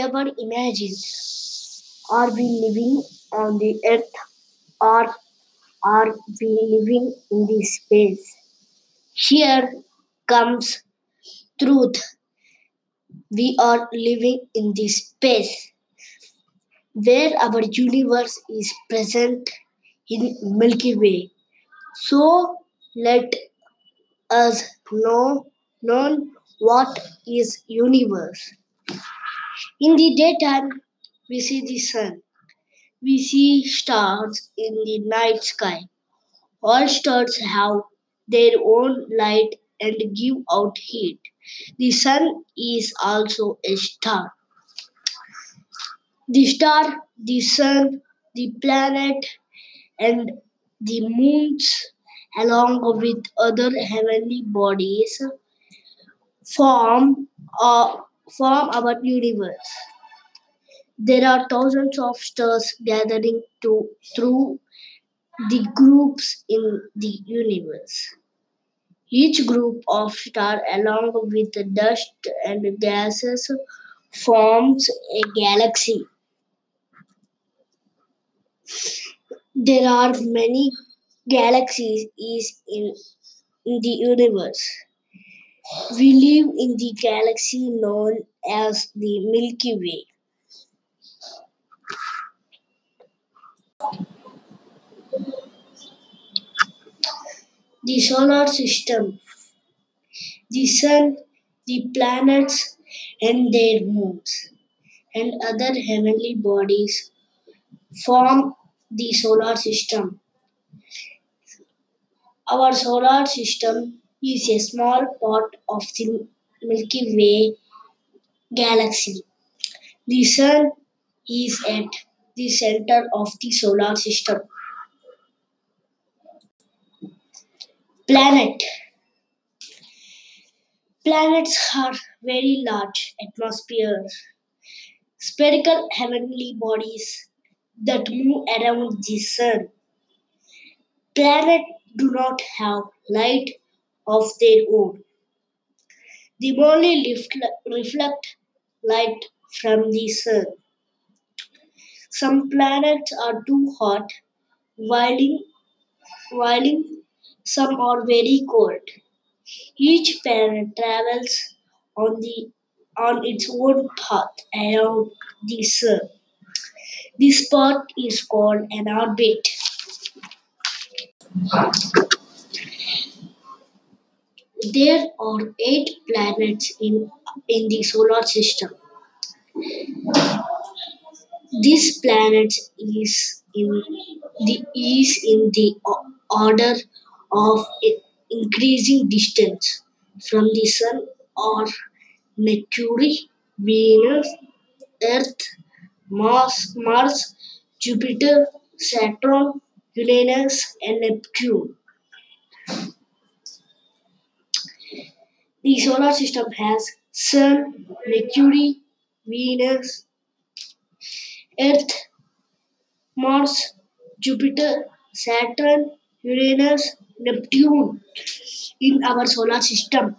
ever imagined Are we living on the earth or are we living in the space? Here comes truth. We are living in the space where our universe is present in Milky Way. So let us know known what is universe. In the daytime, we see the sun. We see stars in the night sky. All stars have their own light and give out heat. The sun is also a star. The star, the sun, the planet, and the moons, along with other heavenly bodies, form, uh, form our universe. There are thousands of stars gathering to, through the groups in the universe. Each group of stars, along with the dust and gases, forms a galaxy. There are many galaxies is in the universe. We live in the galaxy known as the Milky Way. The solar system, the sun, the planets and their moons, and other heavenly bodies form the solar system. Our solar system is a small part of the Milky Way galaxy. The sun is at the center of the solar system. Planet. Planets are very large atmospheres, spherical heavenly bodies that move around the sun. Planets do not have light of their own. They only reflect light from the sun. Some planets are too hot, while, while some are very cold. Each planet travels on the on its own path around the sun. This path is called an orbit. There are eight planets in, in the solar system. This planet is in the is in the order of increasing distance from the sun are Mercury, Venus, Earth, Mars, Mars, Jupiter, Saturn, Uranus, and Neptune. The solar system has Sun, Mercury, Venus, Earth, Mars, Jupiter, Saturn, Uranus, Neptune in our solar system.